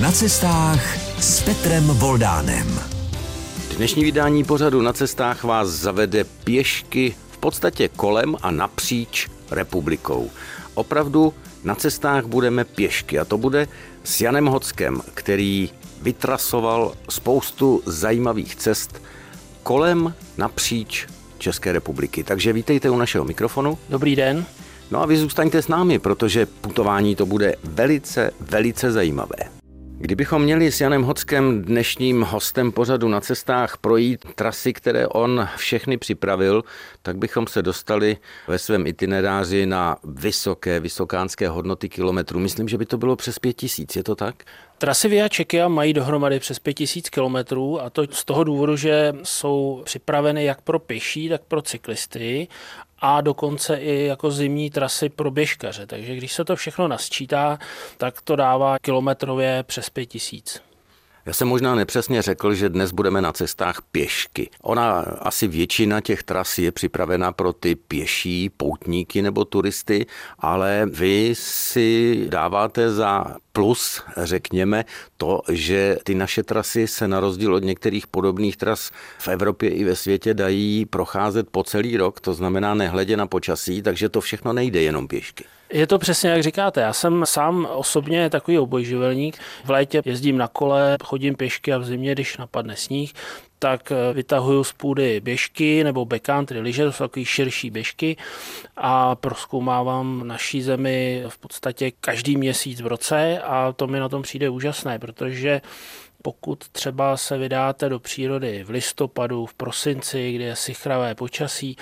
Na cestách s Petrem Voldánem. Dnešní vydání pořadu na cestách vás zavede pěšky v podstatě kolem a napříč republikou. Opravdu na cestách budeme pěšky a to bude s Janem Hockem, který vytrasoval spoustu zajímavých cest kolem napříč České republiky. Takže vítejte u našeho mikrofonu. Dobrý den. No a vy zůstaňte s námi, protože putování to bude velice, velice zajímavé. Kdybychom měli s Janem Hockem dnešním hostem pořadu na cestách projít trasy, které on všechny připravil, tak bychom se dostali ve svém itineráři na vysoké, vysokánské hodnoty kilometrů. Myslím, že by to bylo přes pět tisíc, je to tak? Trasy Via Čekia mají dohromady přes 5000 kilometrů a to z toho důvodu, že jsou připraveny jak pro pěší, tak pro cyklisty a dokonce i jako zimní trasy pro běžkaře. Takže když se to všechno nasčítá, tak to dává kilometrově přes 5000. Já jsem možná nepřesně řekl, že dnes budeme na cestách pěšky. Ona asi většina těch tras je připravena pro ty pěší poutníky nebo turisty, ale vy si dáváte za plus, řekněme, to, že ty naše trasy se na rozdíl od některých podobných tras v Evropě i ve světě dají procházet po celý rok, to znamená nehledě na počasí, takže to všechno nejde jenom pěšky. Je to přesně jak říkáte. Já jsem sám osobně takový obojživelník. V létě jezdím na kole, chodím pěšky a v zimě, když napadne sníh, tak eh, vytahuju z půdy běžky nebo backcountry lyže, to jsou takové širší běžky a proskoumávám naší zemi v podstatě každý měsíc v roce a to mi na tom přijde úžasné, protože pokud třeba se vydáte do přírody v listopadu, v prosinci, kdy je sichravé počasí,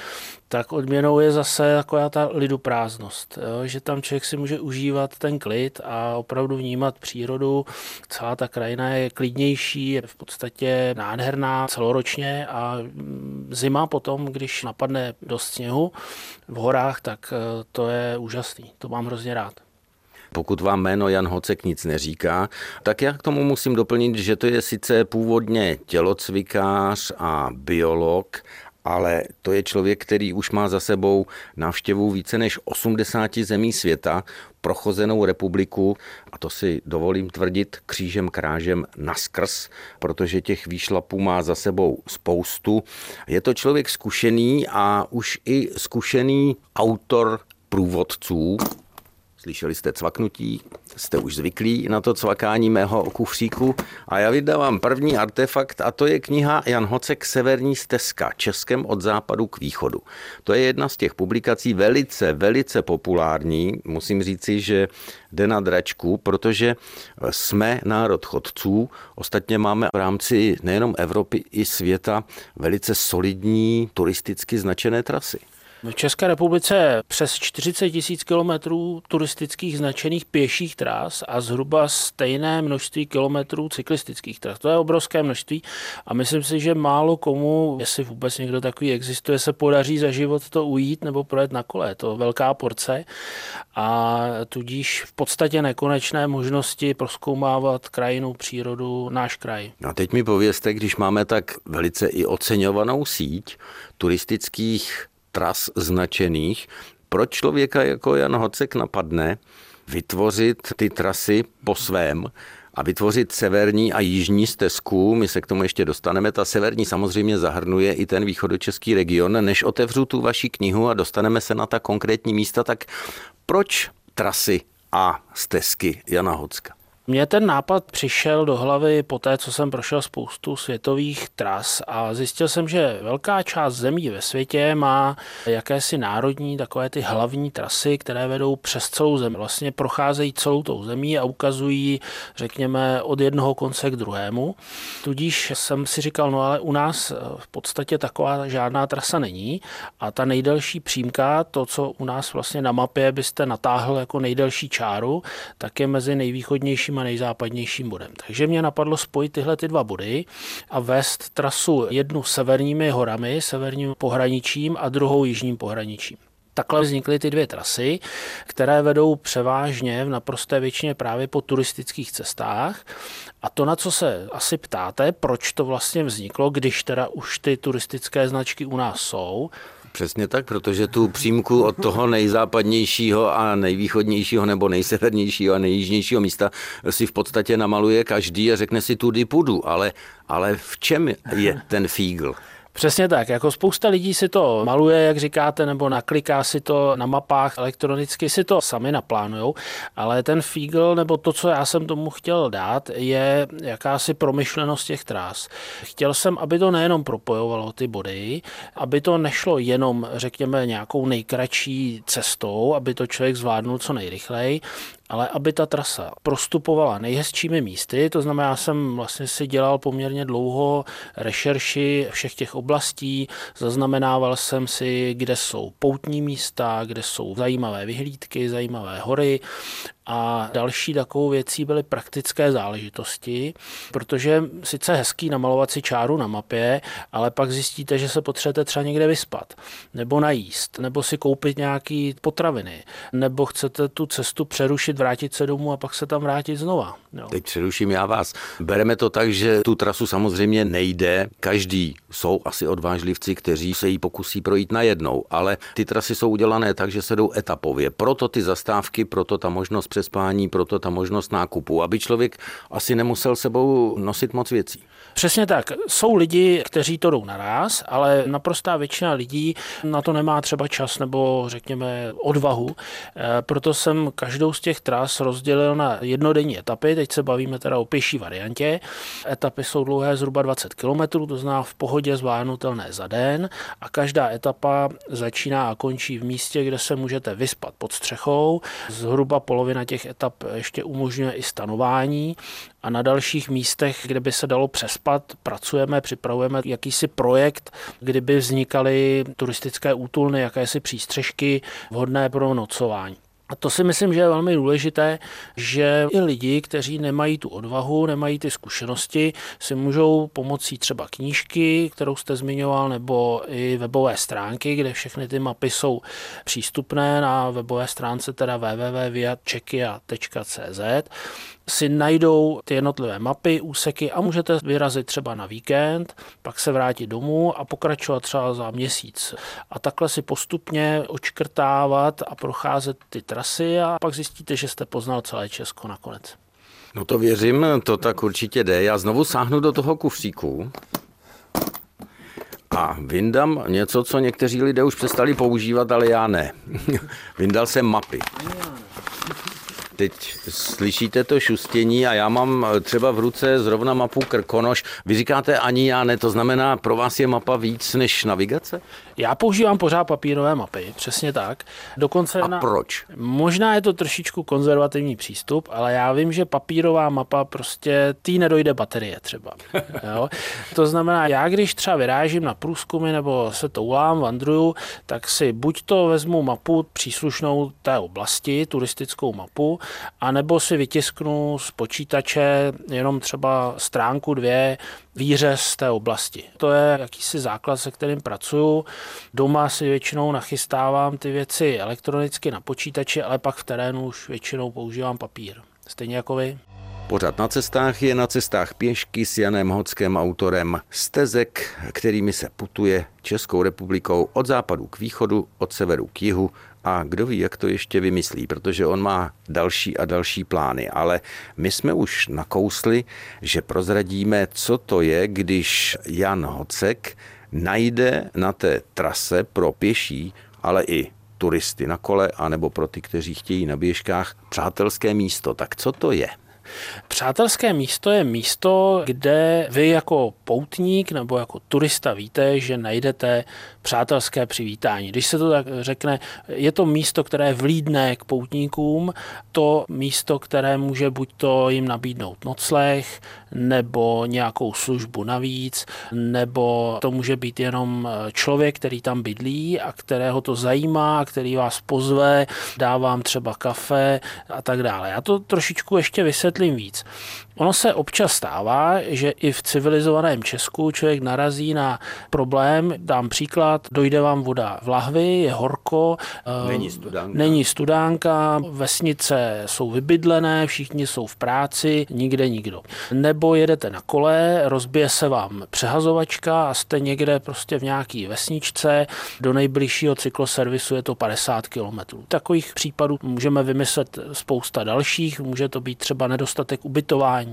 tak odměnou je zase taková ta liduprázdnost, jo? že tam člověk si může užívat ten klid a opravdu vnímat přírodu. Celá ta krajina je klidnější, je v podstatě nádherná celoročně a mm, zima potom, když napadne dost sněhu v horách, tak eh, to je úžasný. To mám hrozně rád. Pokud vám jméno Jan Hocek nic neříká, tak já k tomu musím doplnit, že to je sice původně tělocvikář a biolog, ale to je člověk, který už má za sebou návštěvu více než 80 zemí světa, prochozenou republiku, a to si dovolím tvrdit křížem krážem naskrz, protože těch výšlapů má za sebou spoustu. Je to člověk zkušený a už i zkušený autor průvodců, Slyšeli jste cvaknutí, jste už zvyklí na to cvakání mého kufříku a já vydávám první artefakt a to je kniha Jan Hocek Severní stezka, Českem od západu k východu. To je jedna z těch publikací velice, velice populární. Musím říci, že jde na dračku, protože jsme národ chodců, ostatně máme v rámci nejenom Evropy i světa velice solidní turisticky značené trasy. V České republice přes 40 tisíc kilometrů turistických značených pěších tras a zhruba stejné množství kilometrů cyklistických tras. To je obrovské množství a myslím si, že málo komu, jestli vůbec někdo takový existuje, se podaří za život to ujít nebo projet na kole. To je velká porce a tudíž v podstatě nekonečné možnosti proskoumávat krajinu, přírodu, náš kraj. A teď mi povězte, když máme tak velice i oceňovanou síť turistických tras značených, proč člověka jako Jan Hocek napadne vytvořit ty trasy po svém a vytvořit severní a jižní stezku. My se k tomu ještě dostaneme. Ta severní samozřejmě zahrnuje i ten východočeský region. Než otevřu tu vaši knihu a dostaneme se na ta konkrétní místa, tak proč trasy a stezky Jana Hocka? Mně ten nápad přišel do hlavy po té, co jsem prošel spoustu světových tras a zjistil jsem, že velká část zemí ve světě má jakési národní takové ty hlavní trasy, které vedou přes celou zemi. Vlastně procházejí celou tou zemí a ukazují, řekněme, od jednoho konce k druhému. Tudíž jsem si říkal, no ale u nás v podstatě taková žádná trasa není a ta nejdelší přímka, to, co u nás vlastně na mapě byste natáhl jako nejdelší čáru, tak je mezi nejvýchodnějšími a nejzápadnějším bodem. Takže mě napadlo spojit tyhle ty dva body a vést trasu jednu severními horami, severním pohraničím a druhou jižním pohraničím. Takhle vznikly ty dvě trasy, které vedou převážně v naprosté většině právě po turistických cestách. A to, na co se asi ptáte, proč to vlastně vzniklo, když teda už ty turistické značky u nás jsou, Přesně tak, protože tu přímku od toho nejzápadnějšího a nejvýchodnějšího nebo nejsevernějšího a nejjižnějšího místa si v podstatě namaluje každý a řekne si tudy půjdu, ale, ale v čem je ten fígl? Přesně tak, jako spousta lidí si to maluje, jak říkáte, nebo nakliká si to na mapách elektronicky, si to sami naplánujou, ale ten fígl, nebo to, co já jsem tomu chtěl dát, je jakási promyšlenost těch trás. Chtěl jsem, aby to nejenom propojovalo ty body, aby to nešlo jenom, řekněme, nějakou nejkratší cestou, aby to člověk zvládnul co nejrychleji, ale aby ta trasa prostupovala nejhezčími místy, to znamená, já jsem vlastně si dělal poměrně dlouho rešerši všech těch oblastí, zaznamenával jsem si, kde jsou poutní místa, kde jsou zajímavé vyhlídky, zajímavé hory a další takovou věcí byly praktické záležitosti, protože sice hezký namalovat si čáru na mapě, ale pak zjistíte, že se potřebujete třeba někde vyspat, nebo najíst, nebo si koupit nějaký potraviny, nebo chcete tu cestu přerušit, vrátit se domů a pak se tam vrátit znova. Jo. Teď přeruším já vás. Bereme to tak, že tu trasu samozřejmě nejde. Každý jsou asi odvážlivci, kteří se jí pokusí projít najednou, ale ty trasy jsou udělané tak, že se jdou etapově. Proto ty zastávky, proto ta možnost přespání, proto ta možnost nákupu, aby člověk asi nemusel sebou nosit moc věcí. Přesně tak. Jsou lidi, kteří to jdou naraz, ale naprostá většina lidí na to nemá třeba čas nebo řekněme odvahu. E, proto jsem každou z těch tras rozdělil na jednodenní etapy. Teď se bavíme teda o pěší variantě. Etapy jsou dlouhé zhruba 20 km, to znamená v pohodě zvládnutelné za den a každá etapa začíná a končí v místě, kde se můžete vyspat pod střechou. Zhruba polovina těch etap ještě umožňuje i stanování a na dalších místech, kde by se dalo přespat, pracujeme, připravujeme jakýsi projekt, kdyby vznikaly turistické útulny, jakési přístřežky vhodné pro nocování. A to si myslím, že je velmi důležité, že i lidi, kteří nemají tu odvahu, nemají ty zkušenosti, si můžou pomocí třeba knížky, kterou jste zmiňoval, nebo i webové stránky, kde všechny ty mapy jsou přístupné na webové stránce teda www.viačekia.cz si najdou ty jednotlivé mapy, úseky a můžete vyrazit třeba na víkend, pak se vrátit domů a pokračovat třeba za měsíc. A takhle si postupně očkrtávat a procházet ty trasy a pak zjistíte, že jste poznal celé Česko nakonec. No to věřím, to tak určitě jde. Já znovu sáhnu do toho kufříku a vyndám něco, co někteří lidé už přestali používat, ale já ne. Vyndal jsem mapy. Teď slyšíte to šustění a já mám třeba v ruce zrovna mapu Krkonoš. Vy říkáte ani já ne, to znamená, pro vás je mapa víc než navigace? Já používám pořád papírové mapy, přesně tak. Dokonce a na... proč? Možná je to trošičku konzervativní přístup, ale já vím, že papírová mapa prostě tý nedojde baterie třeba. jo? To znamená, já když třeba vyrážím na průzkumy nebo se toulám, vandruju, tak si buď to vezmu mapu příslušnou té oblasti, turistickou mapu, anebo si vytisknu z počítače jenom třeba stránku dvě výřez z té oblasti. To je jakýsi základ, se kterým pracuju. Doma si většinou nachystávám ty věci elektronicky na počítači, ale pak v terénu už většinou používám papír. Stejně jako vy. Pořád na cestách je na cestách pěšky s Janem Hockém, autorem stezek, kterými se putuje Českou republikou od západu k východu, od severu k jihu a kdo ví, jak to ještě vymyslí, protože on má další a další plány. Ale my jsme už nakousli, že prozradíme, co to je, když Jan Hocek najde na té trase pro pěší, ale i turisty na kole, anebo pro ty, kteří chtějí na běžkách, přátelské místo. Tak co to je? Přátelské místo je místo, kde vy jako poutník nebo jako turista víte, že najdete přátelské přivítání. Když se to tak řekne, je to místo, které vlídne k poutníkům, to místo, které může buď to jim nabídnout nocleh, nebo nějakou službu navíc, nebo to může být jenom člověk, který tam bydlí a kterého to zajímá, který vás pozve, dá vám třeba kafe a tak dále. Já to trošičku ještě vysvětlím víc. Ono se občas stává, že i v civilizovaném Česku člověk narazí na problém, dám příklad, dojde vám voda v lahvi, je horko, není studánka, není studánka vesnice jsou vybydlené, všichni jsou v práci, nikde nikdo. Nebo jedete na kole, rozbije se vám přehazovačka a jste někde prostě v nějaký vesničce, do nejbližšího cykloservisu je to 50 km. Takových případů můžeme vymyslet spousta dalších, může to být třeba nedostatek ubytování,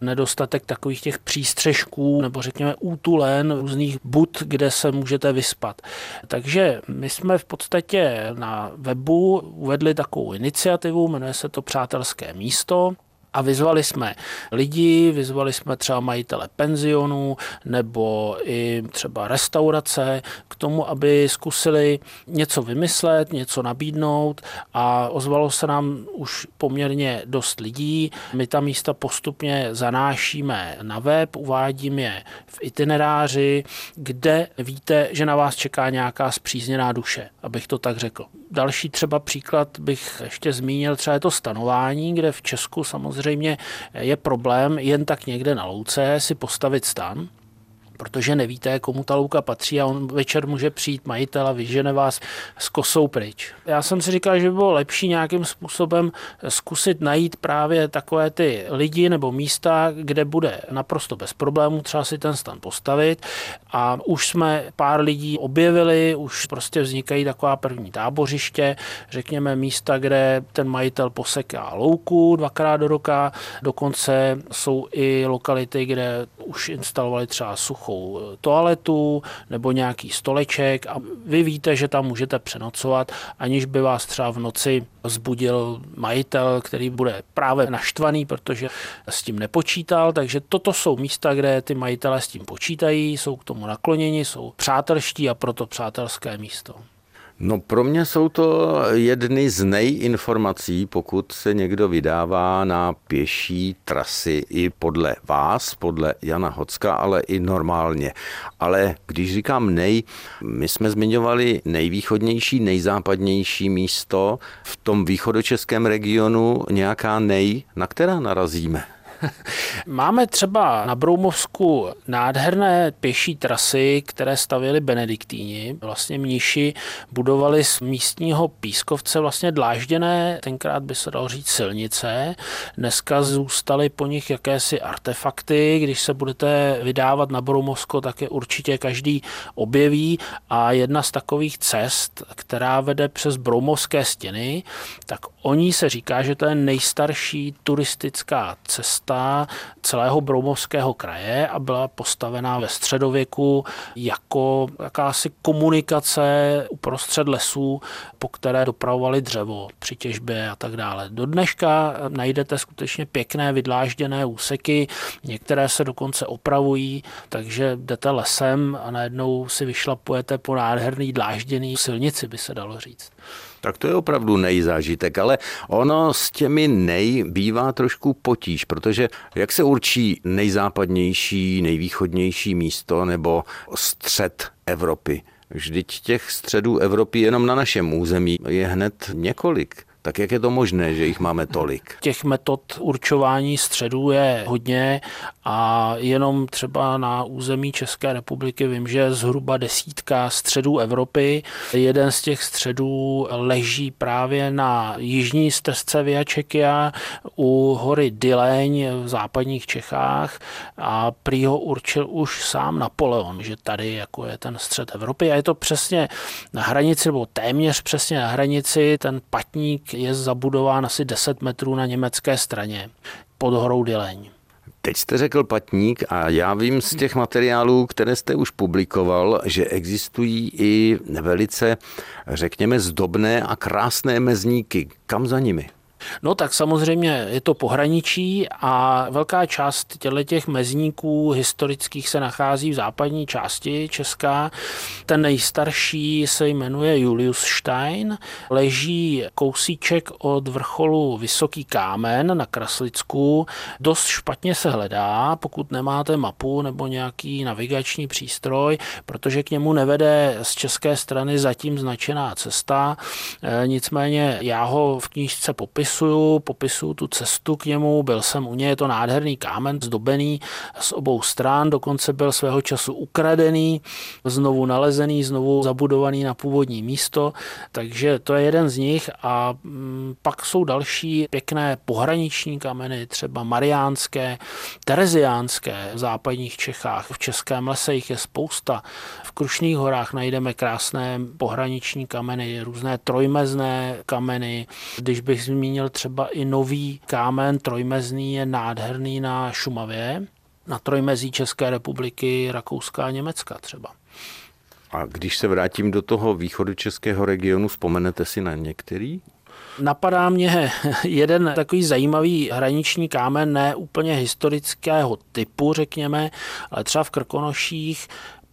nedostatek takových těch přístřežků nebo řekněme útulen různých bud, kde se můžete vyspat. Takže my jsme v podstatě na webu uvedli takovou iniciativu, jmenuje se to Přátelské místo a vyzvali jsme lidi, vyzvali jsme třeba majitele penzionů nebo i třeba restaurace k tomu, aby zkusili něco vymyslet, něco nabídnout a ozvalo se nám už poměrně dost lidí. My ta místa postupně zanášíme na web, uvádím je v itineráři, kde víte, že na vás čeká nějaká zpřízněná duše, abych to tak řekl. Další třeba příklad bych ještě zmínil, třeba je to stanování, kde v Česku samozřejmě je problém jen tak někde na louce si postavit stan, protože nevíte, komu ta louka patří a on večer může přijít majitel a vyžene vás s kosou pryč. Já jsem si říkal, že by bylo lepší nějakým způsobem zkusit najít právě takové ty lidi nebo místa, kde bude naprosto bez problémů třeba si ten stan postavit a už jsme pár lidí objevili, už prostě vznikají taková první tábořiště, řekněme místa, kde ten majitel poseká louku dvakrát do roka, dokonce jsou i lokality, kde už instalovali třeba suchou eh, toaletu nebo nějaký stoleček a vy víte, že tam můžete přenocovat, aniž by vás třeba v noci zbudil majitel, který bude právě naštvaný, protože s tím nepočítal. Takže toto jsou místa, kde ty majitelé s tím počítají, jsou k tomu nakloněni, jsou přátelští a proto přátelské místo. No pro mě jsou to jedny z nejinformací, pokud se někdo vydává na pěší trasy i podle vás, podle Jana Hocka, ale i normálně. Ale když říkám nej, my jsme zmiňovali nejvýchodnější, nejzápadnější místo v tom východočeském regionu, nějaká nej, na která narazíme. Máme třeba na Broumovsku nádherné pěší trasy, které stavěli benediktíni. Vlastně mniši budovali z místního pískovce vlastně dlážděné, tenkrát by se dalo říct silnice. Dneska zůstaly po nich jakési artefakty. Když se budete vydávat na Broumovsko, tak je určitě každý objeví. A jedna z takových cest, která vede přes Broumovské stěny, tak o ní se říká, že to je nejstarší turistická cesta města celého Broumovského kraje a byla postavená ve středověku jako jakási komunikace uprostřed lesů, po které dopravovali dřevo při těžbě a tak dále. Do dneška najdete skutečně pěkné vydlážděné úseky, některé se dokonce opravují, takže jdete lesem a najednou si vyšlapujete po nádherný dlážděný silnici, by se dalo říct. Tak to je opravdu nejzážitek, ale ono s těmi nej bývá trošku potíž, protože jak se určí nejzápadnější, nejvýchodnější místo nebo střed Evropy? Vždyť těch středů Evropy jenom na našem území je hned několik. Tak jak je to možné, že jich máme tolik? Těch metod určování středů je hodně a jenom třeba na území České republiky vím, že zhruba desítka středů Evropy. Jeden z těch středů leží právě na jižní stezce Via Čekia u hory Dyleň v západních Čechách a prý ho určil už sám Napoleon, že tady jako je ten střed Evropy a je to přesně na hranici, nebo téměř přesně na hranici, ten patník je zabudován asi 10 metrů na německé straně pod horou Dyleň. Teď jste řekl patník a já vím z těch materiálů, které jste už publikoval, že existují i velice, řekněme, zdobné a krásné mezníky. Kam za nimi? No tak samozřejmě je to pohraničí a velká část těch mezníků historických se nachází v západní části Česká. Ten nejstarší se jmenuje Julius Stein, leží kousíček od vrcholu Vysoký kámen na Kraslicku. Dost špatně se hledá, pokud nemáte mapu nebo nějaký navigační přístroj, protože k němu nevede z české strany zatím značená cesta. E, nicméně já ho v knížce popisuji popisuju, popisuju tu cestu k němu, byl jsem u něj, je to nádherný kámen, zdobený z obou stran, dokonce byl svého času ukradený, znovu nalezený, znovu zabudovaný na původní místo, takže to je jeden z nich a mm, pak jsou další pěkné pohraniční kameny, třeba mariánské, tereziánské v západních Čechách, v Českém lese jich je spousta. V Krušných horách najdeme krásné pohraniční kameny, různé trojmezné kameny. Když bych zmínil třeba i nový kámen trojmezný je nádherný na Šumavě, na trojmezí České republiky, Rakouska a Německa třeba. A když se vrátím do toho východu českého regionu, vzpomenete si na některý? Napadá mě jeden takový zajímavý hraniční kámen, ne úplně historického typu, řekněme, ale třeba v Krkonoších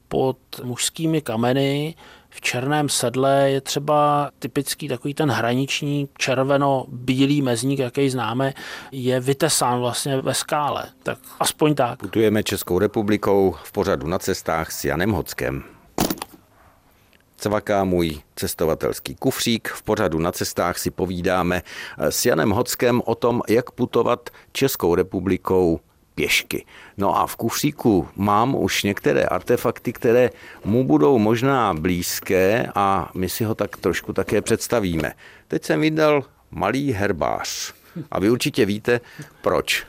pod mužskými kameny v černém sedle je třeba typický takový ten hraniční červeno-bílý mezník, jaký známe, je vytesán vlastně ve skále. Tak aspoň tak. Putujeme Českou republikou v pořadu na cestách s Janem Hockem. Cvaká můj cestovatelský kufřík. V pořadu na cestách si povídáme s Janem Hockem o tom, jak putovat Českou republikou pěšky. No a v kufříku mám už některé artefakty, které mu budou možná blízké a my si ho tak trošku také představíme. Teď jsem vydal malý herbář. A vy určitě víte, proč.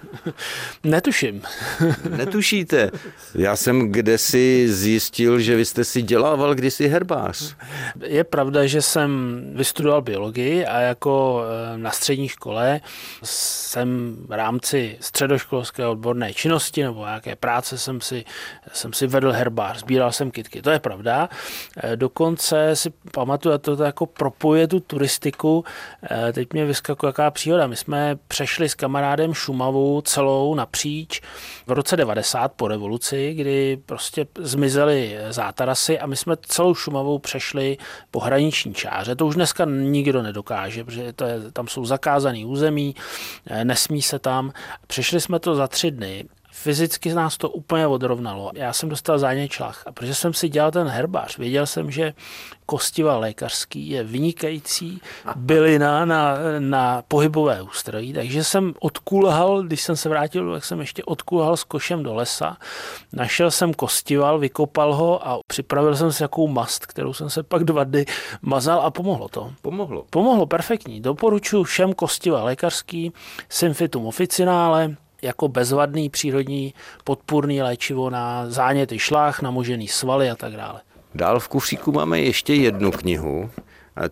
Netuším. Netušíte. Já jsem kdesi zjistil, že vy jste si dělával kdysi herbář. Je pravda, že jsem vystudoval biologii a jako eh, na střední škole jsem v rámci středoškolské odborné činnosti nebo nějaké práce jsem si, jsem si vedl herbář, sbíral jsem kitky. To je pravda. Eh, dokonce si pamatuju, a to jako propojuje tu turistiku. Eh, teď mě vyskakuje jaká příhoda. My jsme jsme přešli s kamarádem Šumavu celou napříč v roce 90 po revoluci, kdy prostě zmizely zátarasy a my jsme celou Šumavou přešli po hraniční čáře. To už dneska nikdo nedokáže, protože to je, tam jsou zakázané území, nesmí se tam. Přešli jsme to za tři dny fyzicky z nás to úplně odrovnalo. Já jsem dostal záněčlach a protože jsem si dělal ten herbář, věděl jsem, že kostiva lékařský je vynikající bylina na, na pohybové ústrojí, takže jsem odkulhal, když jsem se vrátil, tak jsem ještě odkulhal s košem do lesa, našel jsem kostival, vykopal ho a připravil jsem si jakou mast, kterou jsem se pak dva dny mazal a pomohlo to. Pomohlo. Pomohlo, perfektní. Doporučuji všem kostiva lékařský, Symfitum officinale, jako bezvadný přírodní podpůrný léčivo na záněty šlách, namožený svaly a tak dále. Dál v kufříku máme ještě jednu knihu.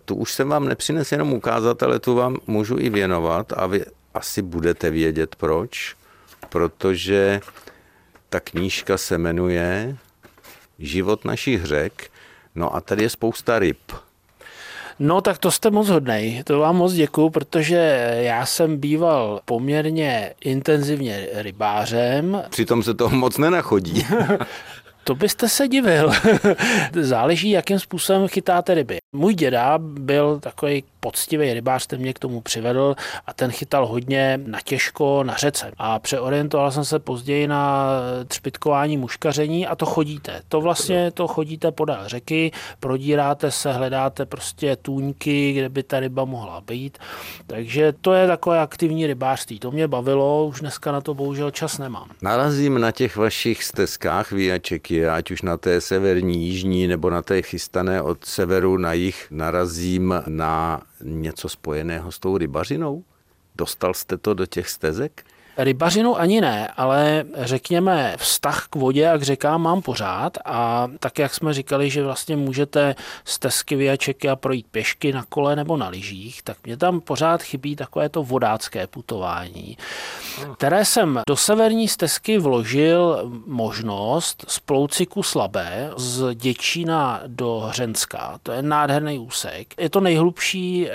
Tu už jsem vám nepřines jenom ukázat, ale tu vám můžu i věnovat a vy asi budete vědět proč. Protože ta knížka se jmenuje Život našich řek. No a tady je spousta ryb. No tak to jste moc hodnej, to vám moc děkuju, protože já jsem býval poměrně intenzivně rybářem. Přitom se toho moc nenachodí. To byste se divil. Záleží, jakým způsobem chytáte ryby. Můj děda byl takový poctivý rybář, ten mě k tomu přivedl a ten chytal hodně na těžko na řece. A přeorientoval jsem se později na třpitkování muškaření a to chodíte. To vlastně to chodíte podél řeky, prodíráte se, hledáte prostě tůňky, kde by ta ryba mohla být. Takže to je takové aktivní rybářství. To mě bavilo, už dneska na to bohužel čas nemám. Narazím na těch vašich stezkách výjačeky, ať už na té severní, jižní nebo na té chystané od severu na jich narazím na něco spojeného s tou rybařinou? Dostal jste to do těch stezek? Rybařinu ani ne, ale řekněme vztah k vodě a k řekám mám pořád a tak, jak jsme říkali, že vlastně můžete z Tesky vyjačeky a projít pěšky na kole nebo na lyžích, tak mě tam pořád chybí takové to vodácké putování, které jsem do severní stezky vložil možnost z Plouciku Slabé z Děčína do Hřenska. To je nádherný úsek. Je to nejhlubší eh,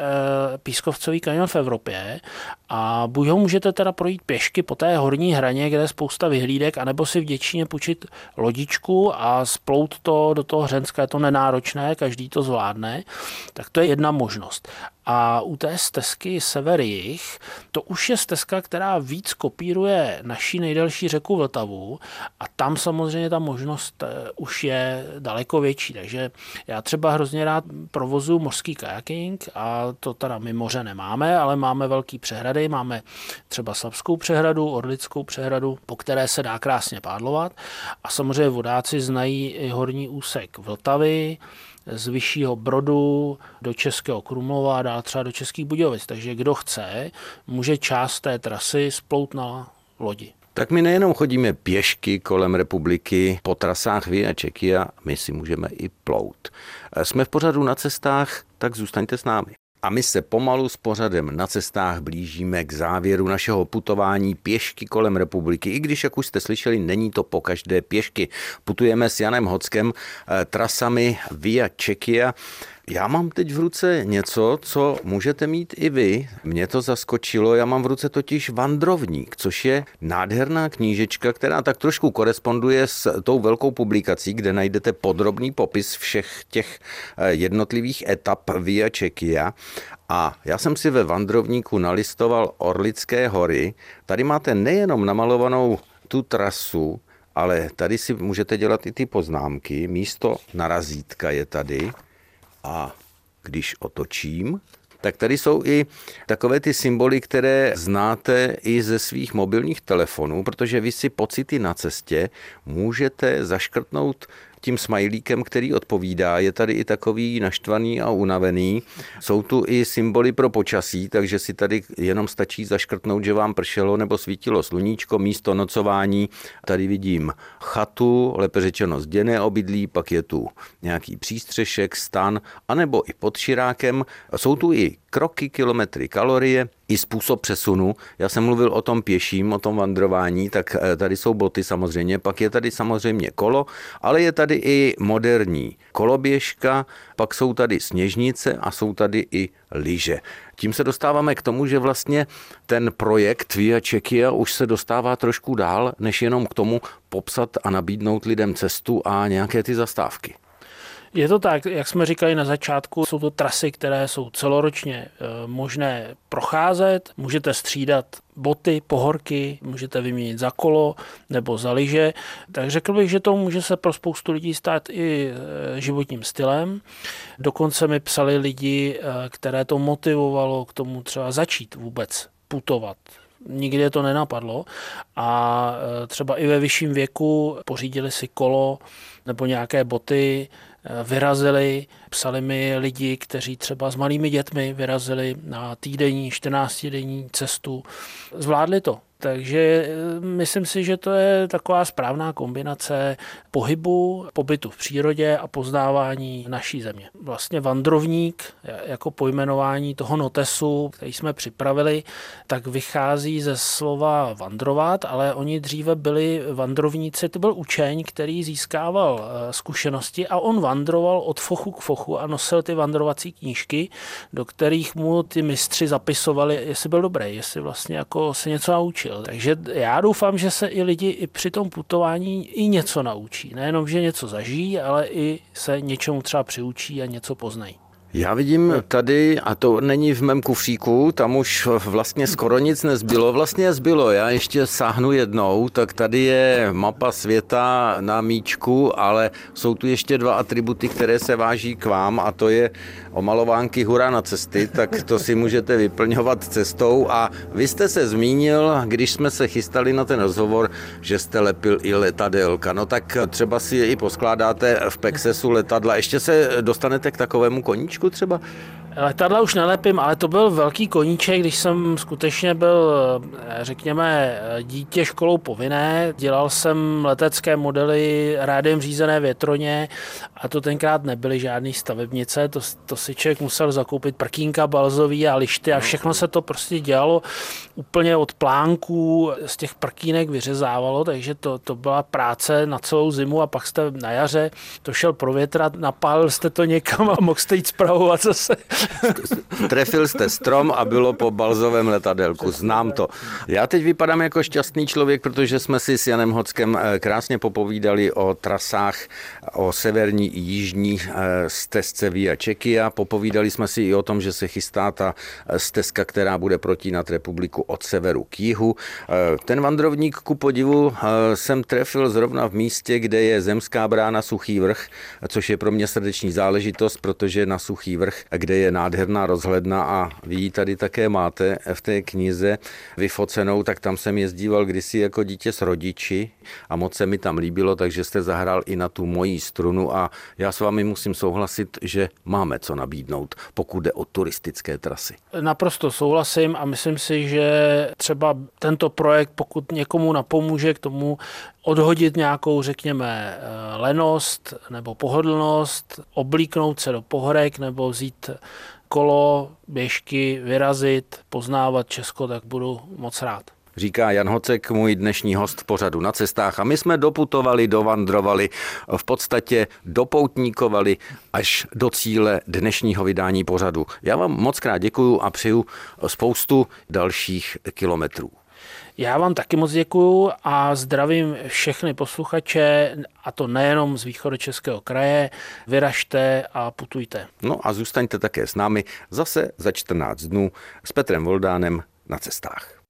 pískovcový kanion v Evropě a buď ho můžete teda projít pěšky, pěšky po té horní hraně, kde je spousta vyhlídek, anebo si v Děčíně půjčit lodičku a splout to do toho Hřenska, je to nenáročné, každý to zvládne, tak to je jedna možnost. A u té stezky sever jich, to už je stezka, která víc kopíruje naší nejdelší řeku Vltavu a tam samozřejmě ta možnost eh, už je daleko větší. Takže já třeba hrozně rád provozu mořský kajaking a to teda my moře nemáme, ale máme velký přehrady, máme třeba Sapskou přehradu, Orlickou přehradu, po které se dá krásně pádlovat a samozřejmě vodáci znají i horní úsek Vltavy, z Vyššího Brodu do Českého Krumlova a dál třeba do Českých Budějovic. Takže kdo chce, může část té trasy splout na lodi. Tak my nejenom chodíme pěšky kolem republiky po trasách Via Čekia, my si můžeme i plout. Jsme v pořadu na cestách, tak zůstaňte s námi. A my se pomalu s pořadem na cestách blížíme k závěru našeho putování pěšky kolem republiky. I když, jak už jste slyšeli, není to po každé pěšky. Putujeme s Janem Hockem eh, trasami Via Czechia. Já mám teď v ruce něco, co můžete mít i vy. Mě to zaskočilo, já mám v ruce totiž Vandrovník, což je nádherná knížečka, která tak trošku koresponduje s tou velkou publikací, kde najdete podrobný popis všech těch eh, jednotlivých etap Via Czechia. A já jsem si ve Vandrovníku nalistoval Orlické hory. Tady máte nejenom namalovanou tu trasu, ale tady si můžete dělat i ty poznámky. Místo na razítka je tady. A když otočím, tak tady jsou i takové ty symboly, které znáte i ze svých mobilních telefonů, protože vy si pocity na cestě můžete zaškrtnout tím smajlíkem, který odpovídá. Je tady i takový naštvaný a unavený. Jsou tu i symboly pro počasí, takže si tady jenom stačí zaškrtnout, že vám pršelo nebo svítilo sluníčko, místo nocování. Tady vidím chatu, lépe řečeno zděné obydlí, pak je tu nějaký přístřešek, stan, anebo i pod širákem. Jsou tu i kroky, kilometry, kalorie, i způsob přesunu. Já jsem mluvil o tom pěším, o tom vandrování, tak eh, tady jsou boty samozřejmě, pak je tady samozřejmě kolo, ale je tady i moderní koloběžka, pak jsou tady sněžnice a jsou tady i lyže. Tím se dostáváme k tomu, že vlastně ten projekt Via Czechia už se dostává trošku dál, než jenom k tomu popsat a nabídnout lidem cestu a nějaké ty zastávky. Je to tak, jak jsme říkali na začátku, jsou to trasy, které jsou celoročně eh, možné procházet. Můžete střídat boty, pohorky, můžete vyměnit za kolo nebo za lyže. Tak řekl bych, že to může se pro spoustu lidí stát i eh, životním stylem. Dokonce mi psali lidi, eh, které to motivovalo k tomu třeba začít vůbec putovat nikdy to nenapadlo a třeba i ve vyšším věku pořídili si kolo nebo nějaké boty, vyrazili, psali mi lidi, kteří třeba s malými dětmi vyrazili na týdenní, 14-denní cestu, zvládli to. Takže eh, myslím si, že to je taková správná kombinace pohybu, pobytu v přírodě a poznávání naší země. Vlastně vandrovník jako pojmenování toho notesu, který jsme připravili, tak vychází ze slova vandrovat, ale oni dříve byli vandrovníci, to byl učeň, který získával eh, zkušenosti a on vandroval od fochu k fochu a nosil ty vandrovací knížky, do kterých mu ty mistři zapisovali, jestli byl dobrý, jestli vlastně jako se něco naučil. Takže já doufám, že se i lidi i při tom putování i něco naučí. Nejenom, že něco zažijí, ale i se něčemu třeba přiučí a něco poznají. Já vidím tady, a to není v mém kufříku, tam už vlastně skoro nic nezbylo. Vlastně zbylo, já ještě sáhnu jednou, tak tady je mapa světa na míčku, ale jsou tu ještě dva atributy, které se váží k vám a to je omalovánky hura na cesty, tak to si můžete vyplňovat cestou a vy jste se zmínil, když jsme se chystali na ten rozhovor, že jste lepil i letadelka. No tak třeba si je i poskládáte v Pexesu letadla. Ještě se dostanete k takovému koníčku? Třeba? Letadla už nelepím, ale to byl velký koníček, když jsem skutečně byl, řekněme, dítě školou povinné. Dělal jsem letecké modely rádem řízené větroně a to tenkrát nebyly žádné stavebnice, to, to si člověk musel zakoupit prkínka balzový a lišty a všechno se to prostě dělalo úplně od plánků, z těch prkínek vyřezávalo, takže to, to byla práce na celou zimu a pak jste na jaře to šel provětrat, napálil jste to někam a mohl jste jít zpravovat zase Trefil jste strom a bylo po balzovém letadelku. Znám to. Já teď vypadám jako šťastný člověk, protože jsme si s Janem Hockem eh, krásně popovídali o trasách, o severní i jižní eh, stezce Via Čekia. Popovídali jsme si i o tom, že se chystá ta eh, stezka, která bude protínat republiku od severu k jihu. Ten vandrovník ku podivu jsem trefil zrovna v místě, kde je zemská brána Suchý vrch, což je pro mě srdeční záležitost, protože na Suchý vrch, kde je nádherná rozhledna a vy ji tady také máte v té knize vyfocenou, tak tam jsem jezdíval kdysi jako dítě s rodiči a moc se mi tam líbilo, takže jste zahrál i na tu mojí strunu a já s vámi musím souhlasit, že máme co nabídnout, pokud jde o turistické trasy. Naprosto souhlasím a myslím si, že třeba tento projekt, pokud někomu napomůže k tomu odhodit nějakou, řekněme, eh, lenost nebo pohodlnost, oblíknout se do pohorek nebo vzít kolo, běžky, vyrazit, poznávat Česko, tak budu moc rád. Říká Jan Hocek, můj dnešní host pořadu na cestách. A my jsme doputovali, dovandrovali, v podstatě dopoutníkovali až do cíle dnešního vydání pořadu. Já vám moc krát děkuju a přeju spoustu dalších kilometrů. Já vám taky moc děkuju a zdravím všechny posluchače, a to nejenom z východu Českého kraje. Vyražte a putujte. No a zůstaňte také s námi zase za 14 dnů s Petrem Voldánem na cestách.